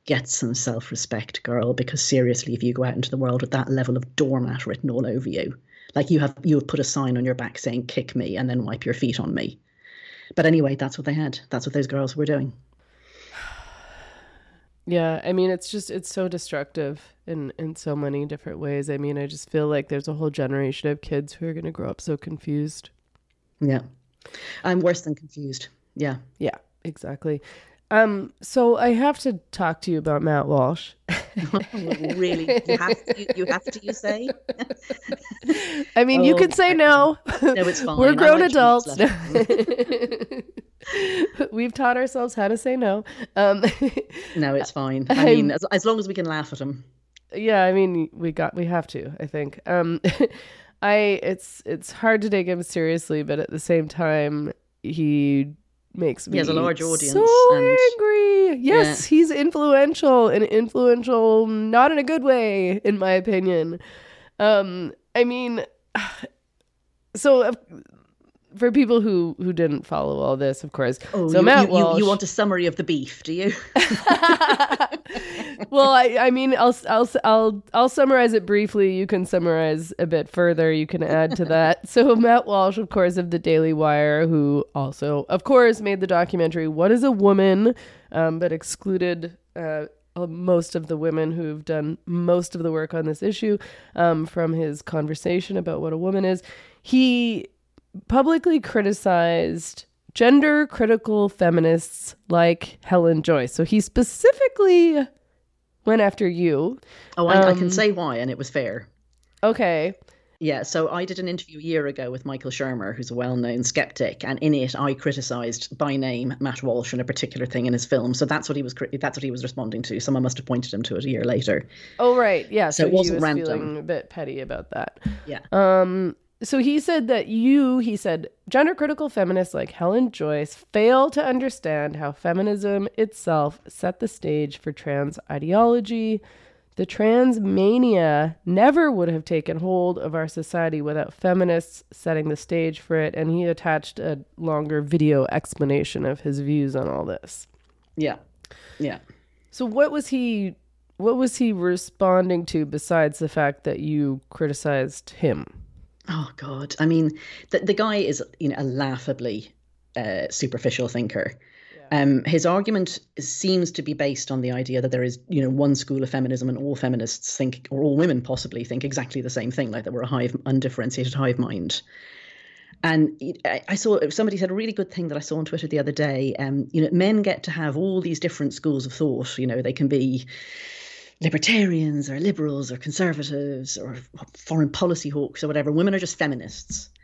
Get some self-respect girl because seriously if you go out into the world with that level of doormat written all over you like you have you have put a sign on your back saying kick me and then wipe your feet on me. But anyway, that's what they had. That's what those girls were doing. *sighs* Yeah, I mean it's just it's so destructive in in so many different ways. I mean, I just feel like there's a whole generation of kids who are going to grow up so confused. Yeah. I'm worse than confused. Yeah. Yeah, exactly. Um, so I have to talk to you about Matt Walsh. *laughs* really, you have to. You have to. You say. I mean, oh, you can say no. No, it's *laughs* fine. We're grown adults. *laughs* We've taught ourselves how to say no. Um, no, it's fine. I mean, as, as long as we can laugh at him. Yeah, I mean, we got we have to. I think. Um, I it's it's hard to take him seriously, but at the same time, he makes me he has a large audience so and, angry. Yes, yeah. he's influential and influential not in a good way in my opinion. Um I mean *sighs* so for people who who didn't follow all this, of course. Oh, so you, Matt you, Walsh, you, want a summary of the beef, do you? *laughs* *laughs* well, I, I mean, I'll I'll I'll I'll summarize it briefly. You can summarize a bit further. You can add to that. *laughs* so Matt Walsh, of course, of the Daily Wire, who also, of course, made the documentary "What Is a Woman," um, but excluded. Uh, most of the women who've done most of the work on this issue um, from his conversation about what a woman is. He publicly criticized gender critical feminists like Helen Joyce. So he specifically went after you. Oh, I, um, I, can um, say why, and it was fair. Okay. Yeah, so I did an interview a year ago with Michael Shermer, who's a well known skeptic, and in it I criticised by name Matt Walsh and a particular thing in his film. So that's what he was that's what he was responding to. Someone must have pointed him to it a year later. Oh right, yeah. So, so it wasn't was random. Feeling a bit petty about that. Yeah. Um so he said that you, he said, gender critical feminists like Helen Joyce fail to understand how feminism itself set the stage for trans ideology. The trans mania never would have taken hold of our society without feminists setting the stage for it. And he attached a longer video explanation of his views on all this. Yeah. Yeah. So what was he what was he responding to besides the fact that you criticized him? Oh God! I mean, the the guy is you know a laughably uh, superficial thinker. Yeah. Um, his argument seems to be based on the idea that there is, you know, one school of feminism and all feminists think, or all women possibly think exactly the same thing, like that we're a hive, undifferentiated hive mind. And I saw somebody said a really good thing that I saw on Twitter the other day. Um, you know, men get to have all these different schools of thought. You know, they can be libertarians or liberals or conservatives or foreign policy hawks or whatever. Women are just feminists. *sighs*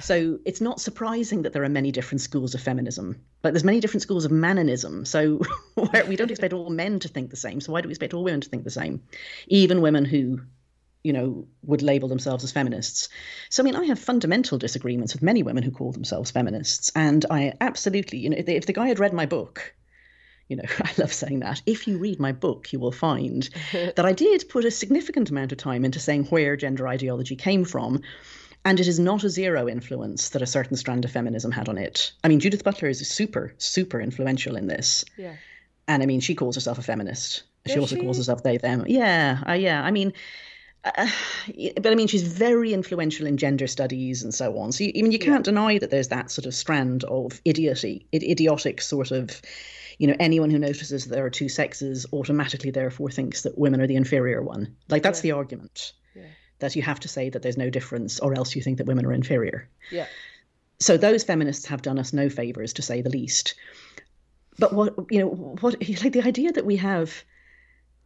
So it's not surprising that there are many different schools of feminism. Like there's many different schools of manonism. So *laughs* we don't expect all men to think the same. So why do we expect all women to think the same? Even women who you know, would label themselves as feminists. So, I mean, I have fundamental disagreements with many women who call themselves feminists. And I absolutely, you know, if the guy had read my book, you know, *laughs* I love saying that. If you read my book, you will find *laughs* that I did put a significant amount of time into saying where gender ideology came from. And it is not a zero influence that a certain strand of feminism had on it. I mean, Judith Butler is super, super influential in this. Yeah. And I mean, she calls herself a feminist. She also she? calls herself they, them. Yeah, uh, yeah. I mean, uh, *sighs* but I mean, she's very influential in gender studies and so on. So, you, I mean, you can't deny that there's that sort of strand of idiocy, idiotic sort of, you know, anyone who notices that there are two sexes automatically therefore thinks that women are the inferior one. Like, that's the argument. That you have to say that there's no difference, or else you think that women are inferior. Yeah. So those feminists have done us no favors, to say the least. But what you know, what *laughs* like the idea that we have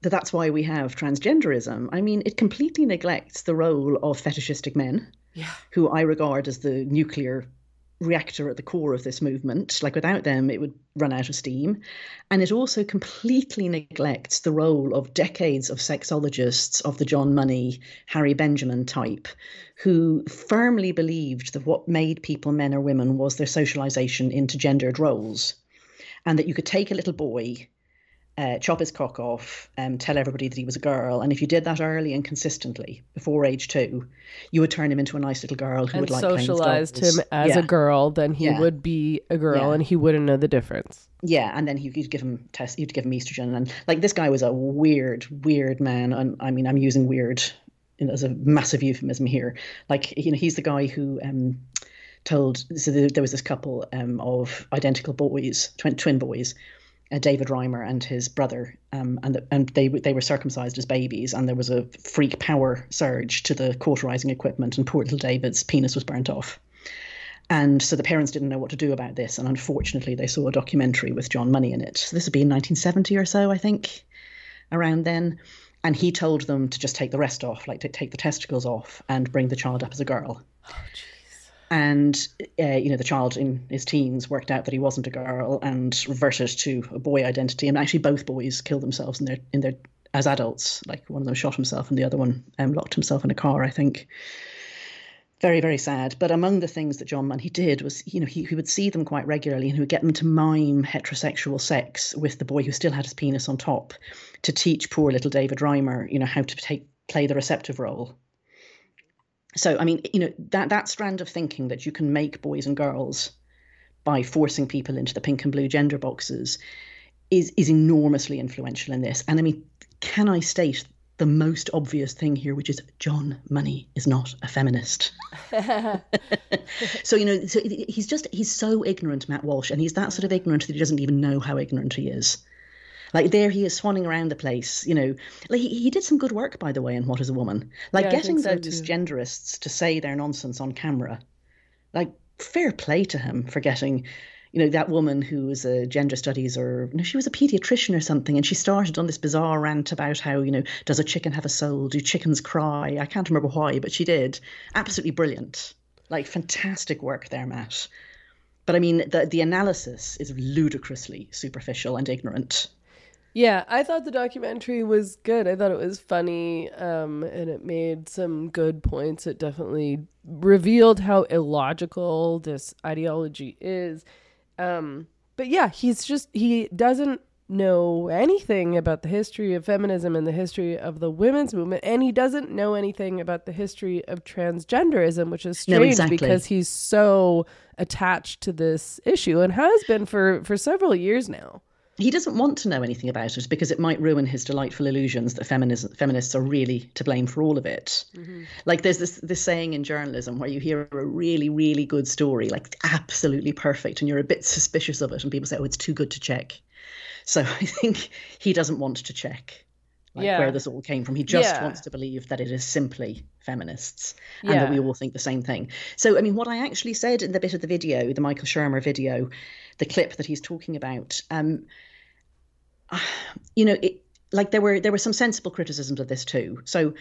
that that's why we have transgenderism. I mean, it completely neglects the role of fetishistic men, Yeah. who I regard as the nuclear reactor at the core of this movement. Like without them, it would run out of steam. And it also completely neglects the role of decades of sexologists of the John Money, Harry Benjamin type, who firmly believed that what made people men or women was their socialization into gendered roles. And that you could take a little boy uh, chop his cock off, um, tell everybody that he was a girl, and if you did that early and consistently before age two, you would turn him into a nice little girl who And would like socialized him as yeah. a girl, then he Yeah. would be a girl Yeah. and he wouldn't know the difference. Yeah, and then he, you'd give him test, you'd give him estrogen, and like this guy was a weird, weird man. And I mean, I'm using weird as a massive euphemism here. Like you know, he's the guy who um, told. So there, there was this couple um, of identical boys, twin twin boys, uh, David Reimer and his brother, um, and the, and they they were circumcised as babies, and there was a freak power surge to the cauterizing equipment, and poor little David's penis was burnt off. And so the parents didn't know what to do about this, and unfortunately, they saw a documentary with John Money in it. So this would be in 1970 or so, I think, around then. And he told them to just take the rest off, like to take the testicles off, and bring the child up as a girl. And uh, you know, the child in his teens worked out that he wasn't a girl and reverted to a boy identity. And actually, both boys killed themselves in their in their as adults. Like one of them shot himself, and the other one um, locked himself in a car. I think very very sad but among the things that john money did was you know he, he would see them quite regularly and he would get them to mime heterosexual sex with the boy who still had his penis on top to teach poor little david reimer you know how to take play the receptive role so i mean you know that that strand of thinking that you can make boys and girls by forcing people into the pink and blue gender boxes is is enormously influential in this and i mean can i state the most obvious thing here, which is John Money is not a feminist. *laughs* so you know, so he's just he's so ignorant, Matt Walsh, and he's that sort of ignorant that he doesn't even know how ignorant he is. Like there he is swanning around the place, you know. Like he, he did some good work, by the way, in What Is a Woman. Like Yeah, getting so, those genderists to say their nonsense on camera. Like fair play to him for getting you know that woman who was a gender studies or no, she was a pediatrician or something and she started on this bizarre rant about how you know does a chicken have a soul do chickens cry i can't remember why but she did absolutely brilliant like fantastic work there matt but i mean the, the analysis is ludicrously superficial and ignorant Yeah, I thought the documentary was good. I thought it was funny, um, and it made some good points. It definitely revealed how illogical this ideology is. Um, but yeah, he's just he doesn't know anything about the history of feminism and the history of the women's movement, and he doesn't know anything about the history of transgenderism, which is No, strange exactly. because he's so attached to this issue and has been for for several years now. He doesn't want to know anything about it because it might ruin his delightful illusions that feminism, feminists are really to blame for all of it. Like there's this this saying in journalism where you hear a really really good story, like absolutely perfect, and you're a bit suspicious of it, and people say, "Oh, it's too good to check." So *laughs* I think he doesn't want to check like Yeah. where this all came from. He just Yeah. wants to believe that it is simply feminists and Yeah. that we all think the same thing. So I mean, what I actually said in the bit of the video, the Michael Shermer video, the clip that he's talking about, um, *sighs* you know, it, like there were there were some sensible criticisms of this too. So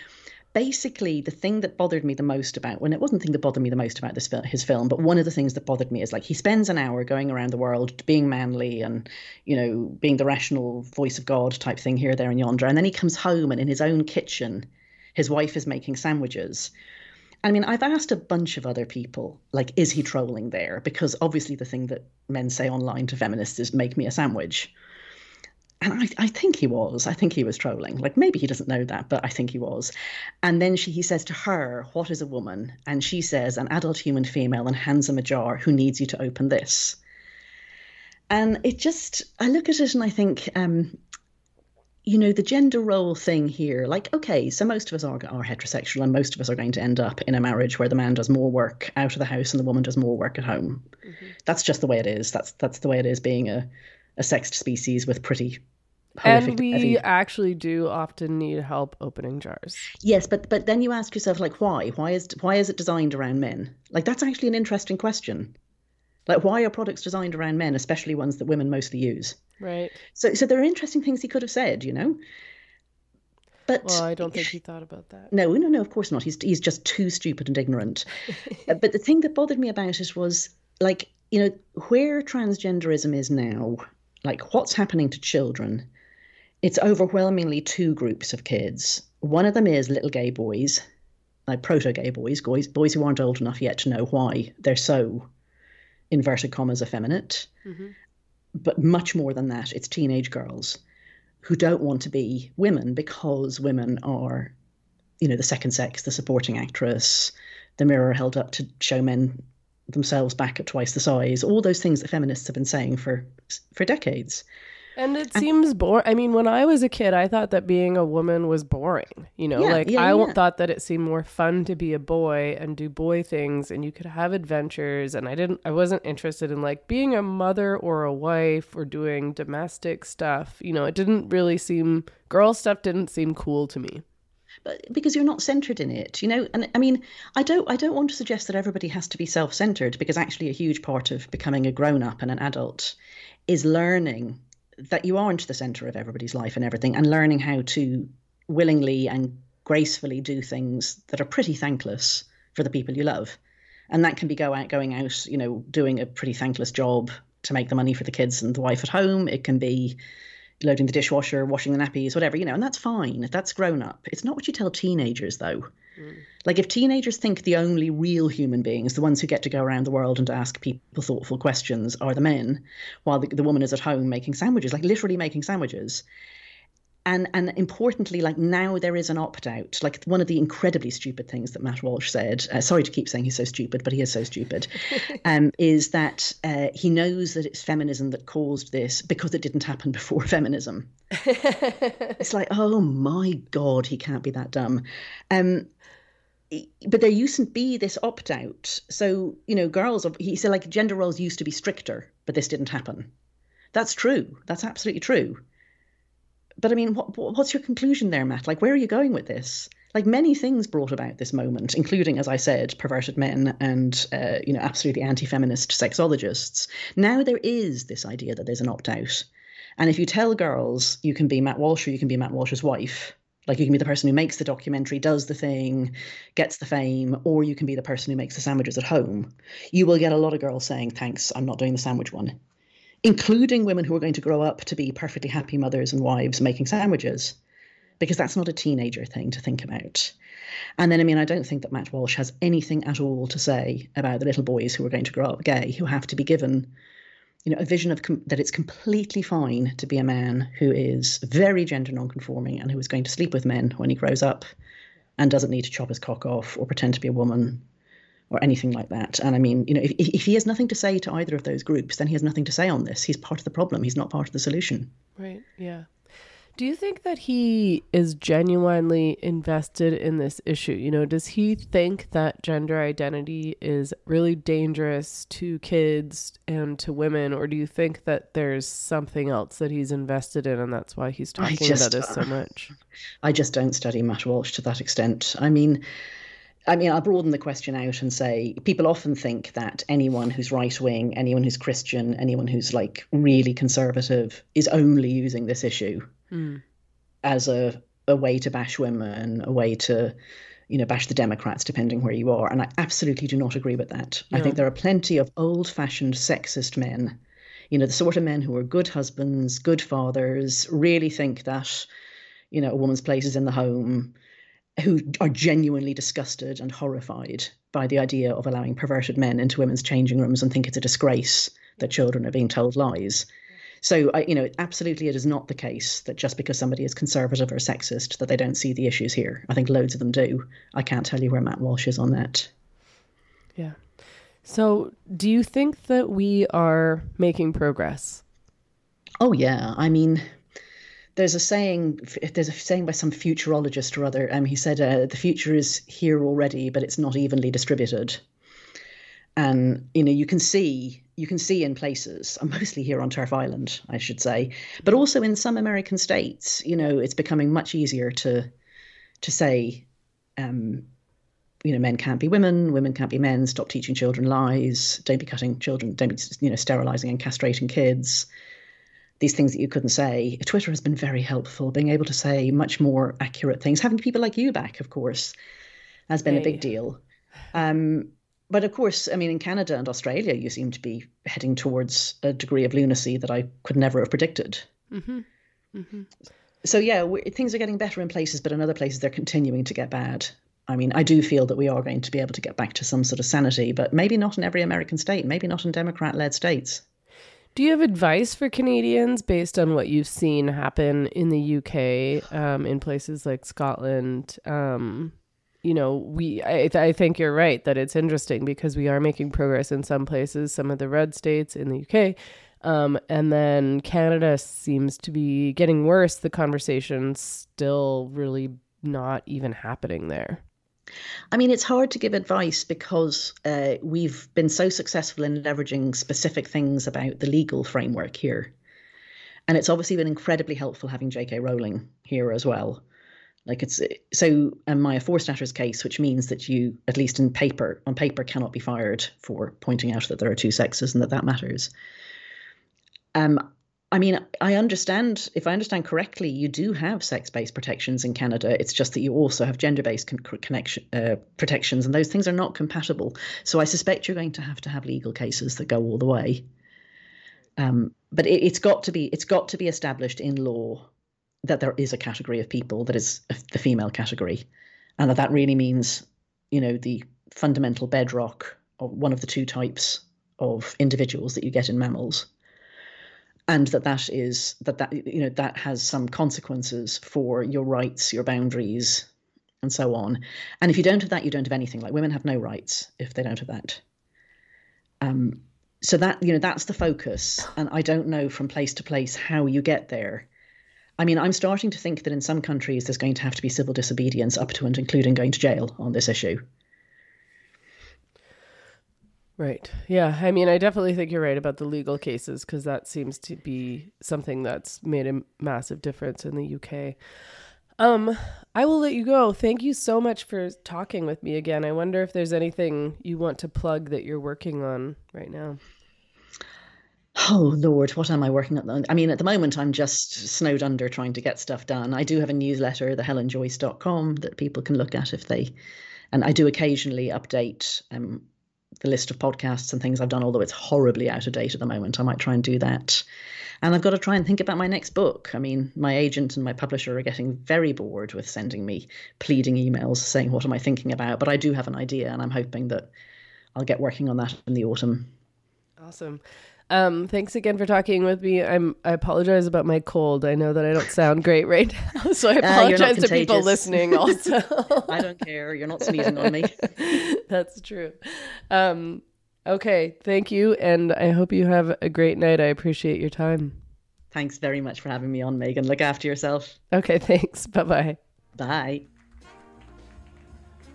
basically, the thing that bothered me the most about when it wasn't the thing that bothered me the most about this his film, but one of the things that bothered me is like he spends an hour going around the world being manly and you know being the rational voice of God type thing here, there, and yonder, and then he comes home and in his own kitchen. His wife is making sandwiches. I mean, I've asked a bunch of other people, like, is he trolling there? Because obviously, the thing that men say online to feminists is, make me a sandwich. And I, I think he was. I think he was trolling. Like, maybe he doesn't know that, but I think he was. And then she, he says to her, What is a woman? And she says, An adult human female, and hands him a jar who needs you to open this. And it just, I look at it and I think, um, you know, the gender role thing here, like, okay, so most of us are, are heterosexual and most of us are going to end up in a marriage where the man does more work out of the house and the woman does more work at home. Mm-hmm. That's just the way it is. That's that's the way it is being a, a sexed species with pretty and we heavy. actually do often need help opening jars yes but but then you ask yourself like why why is why is it designed around men like that's actually an interesting question like why are products designed around men especially ones that women mostly use Right. So so there are interesting things he could have said, you know. But well, I don't think he thought about that. No, no, no. Of course not. He's he's just too stupid and ignorant. *laughs* But the thing that bothered me about it was like you know where transgenderism is now, like what's happening to children. It's overwhelmingly two groups of kids. One of them is little gay boys, like proto gay boys, boys, boys who aren't old enough yet to know why they're so inverted commas effeminate. Mm-hmm but much more than that, it's teenage girls who don't want to be women because women are, you know, the second sex, the supporting actress, the mirror held up to show men themselves back at twice the size, all those things that feminists have been saying for for decades. And it and, seems boring. I mean, when I was a kid, I thought that being a woman was boring. You know, yeah, like yeah, I yeah. thought that it seemed more fun to be a boy and do boy things, and you could have adventures. And I didn't, I wasn't interested in like being a mother or a wife or doing domestic stuff. You know, it didn't really seem girl stuff didn't seem cool to me but because you're not centered in it you know and i mean i don't i don't want to suggest that everybody has to be self-centered because actually a huge part of becoming a grown-up and an adult is learning that you aren't the center of everybody's life and everything, and learning how to willingly and gracefully do things that are pretty thankless for the people you love. And that can be go out, going out, you know, doing a pretty thankless job to make the money for the kids and the wife at home. It can be loading the dishwasher, washing the nappies, whatever, you know, and that's fine. That's grown up. It's not what you tell teenagers, though. Mm. Like, if teenagers think the only real human beings, the ones who get to go around the world and ask people thoughtful questions, are the men, while the, the woman is at home making sandwiches, like literally making sandwiches, and and importantly like now there is an opt out like one of the incredibly stupid things that matt walsh said uh, sorry to keep saying he's so stupid but he is so stupid *laughs* um, is that uh, he knows that it's feminism that caused this because it didn't happen before *laughs* feminism. *laughs* It's like oh my god he can't be that dumb. Um, but there used to be this opt out so you know girls he said like gender roles used to be stricter but this didn't happen. That's true. That's absolutely true but I mean, what, what's your conclusion there, Matt? Like, where are you going with this? Like many things brought about this moment, including, as I said, perverted men and uh, you know absolutely anti-feminist sexologists. Now there is this idea that there's an opt-out, and if you tell girls you can be Matt Walsh or you can be Matt Walsh's wife, like you can be the person who makes the documentary, does the thing, gets the fame, or you can be the person who makes the sandwiches at home. You will get a lot of girls saying, "Thanks, I'm not doing the sandwich one." Including women who are going to grow up to be perfectly happy mothers and wives making sandwiches, because that's not a teenager thing to think about. And then, I mean, I don't think that Matt Walsh has anything at all to say about the little boys who are going to grow up gay, who have to be given, you know, a vision of com- that it's completely fine to be a man who is very gender nonconforming and who is going to sleep with men when he grows up and doesn't need to chop his cock off or pretend to be a woman or anything like that. And I mean, you know, if, if he has nothing to say to either of those groups, then he has nothing to say on this. He's part of the problem. He's not part of the solution. Right. Yeah. Do you think that he is genuinely invested in this issue? You know, does he think that gender identity is really dangerous to kids and to women, or do you think that there's something else that he's invested in and that's why he's talking just, about this so much? *laughs* I just don't study Matt Walsh to that extent. I mean, I mean, I'll broaden the question out and say people often think that anyone who's right wing, anyone who's Christian, anyone who's like really conservative is only using this issue mm. as a, a way to bash women, a way to, you know, bash the Democrats, depending where you are. And I absolutely do not agree with that. I think there are plenty of old fashioned sexist men, you know, the sort of men who are good husbands, good fathers, really think that, you know, a woman's place is in the home who are genuinely disgusted and horrified by the idea of allowing perverted men into women's changing rooms and think it's a disgrace that children are being told lies. So, I, you know, absolutely, it is not the case that just because somebody is conservative or sexist that they don't see the issues here. I think loads of them do. I can't tell you where Matt Walsh is on that. Yeah. So, do you think that we are making progress? Oh yeah, I mean, there's a saying. There's a saying by some futurologist or other. Um, he said uh, the future is here already, but it's not evenly distributed. And you know, you can see you can see in places, *laughs* mostly here on TERF Island, I should say, but also in some American states. You know, it's becoming much easier to to say. Um, you know, men can't be women, women can't be men. Stop teaching children lies. Don't be cutting children. Don't be, you know, sterilizing and castrating kids these things that you couldn't say. Twitter has been very helpful, being able to say much more accurate things. Having people like you back, of course, has been a big deal. Um, but of course, I mean, in Canada and Australia, you seem to be heading towards a degree of lunacy that I could never have predicted. Mm-hmm. Mm-hmm. So, yeah, things are getting better in places, but in other places, they're continuing to get bad. I mean, I do feel that we are going to be able to get back to some sort of sanity, but maybe not in every American state, maybe not in Democrat led states. Do you have advice for Canadians based on what you've seen happen in the UK, um, in places like Scotland? Um, you know, we I, I think you're right that it's interesting because we are making progress in some places, some of the red states in the UK. Um, and then Canada seems to be getting worse. The conversation's still really not even happening there. I mean, it's hard to give advice because uh, we've been so successful in leveraging specific things about the legal framework here. And it's obviously been incredibly helpful having J.K. Rowling here as well. Like it's so um, Maya Forstater's case, which means that you, at least in paper, on paper, cannot be fired for pointing out that there are two sexes and that that matters. Um, I mean, I understand, if I understand correctly, you do have sex based protections in Canada. It's just that you also have gender based con- connection, uh, protections, and those things are not compatible. So I suspect you're going to have to have legal cases that go all the way. Um, but it, it's got to be it's got to be established in law that there is a category of people that is the female category, and that that really means, you know, the fundamental bedrock of one of the two types of individuals that you get in mammals and that that is that that you know that has some consequences for your rights your boundaries and so on. And if you don't have that you don't have anything. Like women have no rights if they don't have that. Um so that you know that's the focus. And i don't know from place to place how you get there. I mean i'm starting to think that in some countries there's going to have to be civil disobedience up to and including going to jail on this issue Right. Yeah. I mean, I definitely think you're right about the legal cases because that seems to be something that's made a massive difference in the UK. Um, I will let you go. Thank you so much for talking with me again. I wonder if there's anything you want to plug that you're working on right now. Oh Lord, what am I working on? I mean, at the moment, I'm just snowed under trying to get stuff done. I do have a newsletter, the thehelenjoyce.com, that people can look at if they, and I do occasionally update um, the list of podcasts and things I've done, although it's horribly out of date at the moment. I might try and do that. And I've got to try and think about my next book. I mean, my agent and my publisher are getting very bored with sending me pleading emails saying, What am I thinking about? But I do have an idea, and I'm hoping that I'll get working on that in the autumn. Awesome. Um, thanks again for talking with me. I'm I apologize about my cold. I know that I don't sound great right *laughs* now, so I Uh, apologize to people listening. Also, *laughs* I don't care. You're not sneezing on me. *laughs* That's true. Um, okay, thank you, and I hope you have a great night. I appreciate your time. Thanks very much for having me on, Meghan. Look after yourself. Okay, thanks. Bye bye. Bye.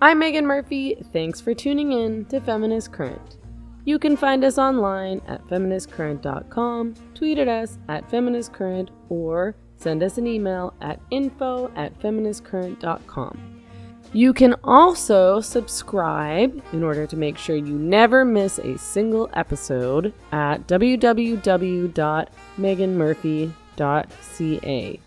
I'm Meghan Murphy. Thanks for tuning in to Feminist Current. You can find us online at feministcurrent.com, tweet at us at feministcurrent, or send us an email at info at feministcurrent.com. You can also subscribe in order to make sure you never miss a single episode at www.meghanmurphy.ca.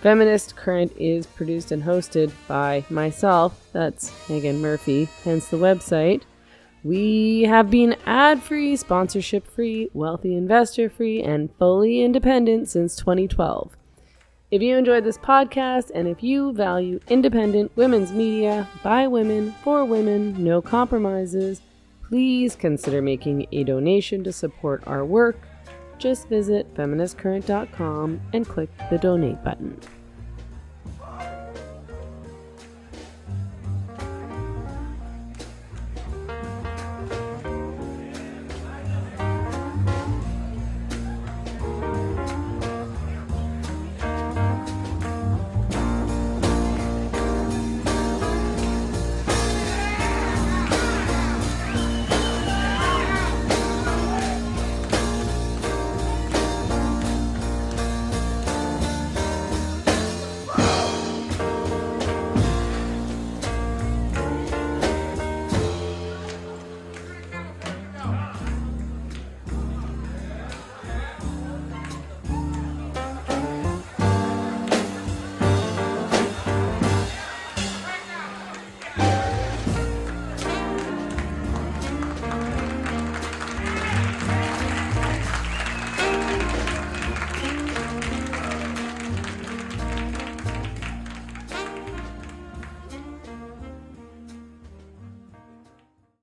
Feminist Current is produced and hosted by myself, that's Meghan Murphy, hence the website. We have been ad free, sponsorship free, wealthy investor free, and fully independent since 2012. If you enjoyed this podcast and if you value independent women's media by women, for women, no compromises, please consider making a donation to support our work. Just visit feministcurrent.com and click the donate button.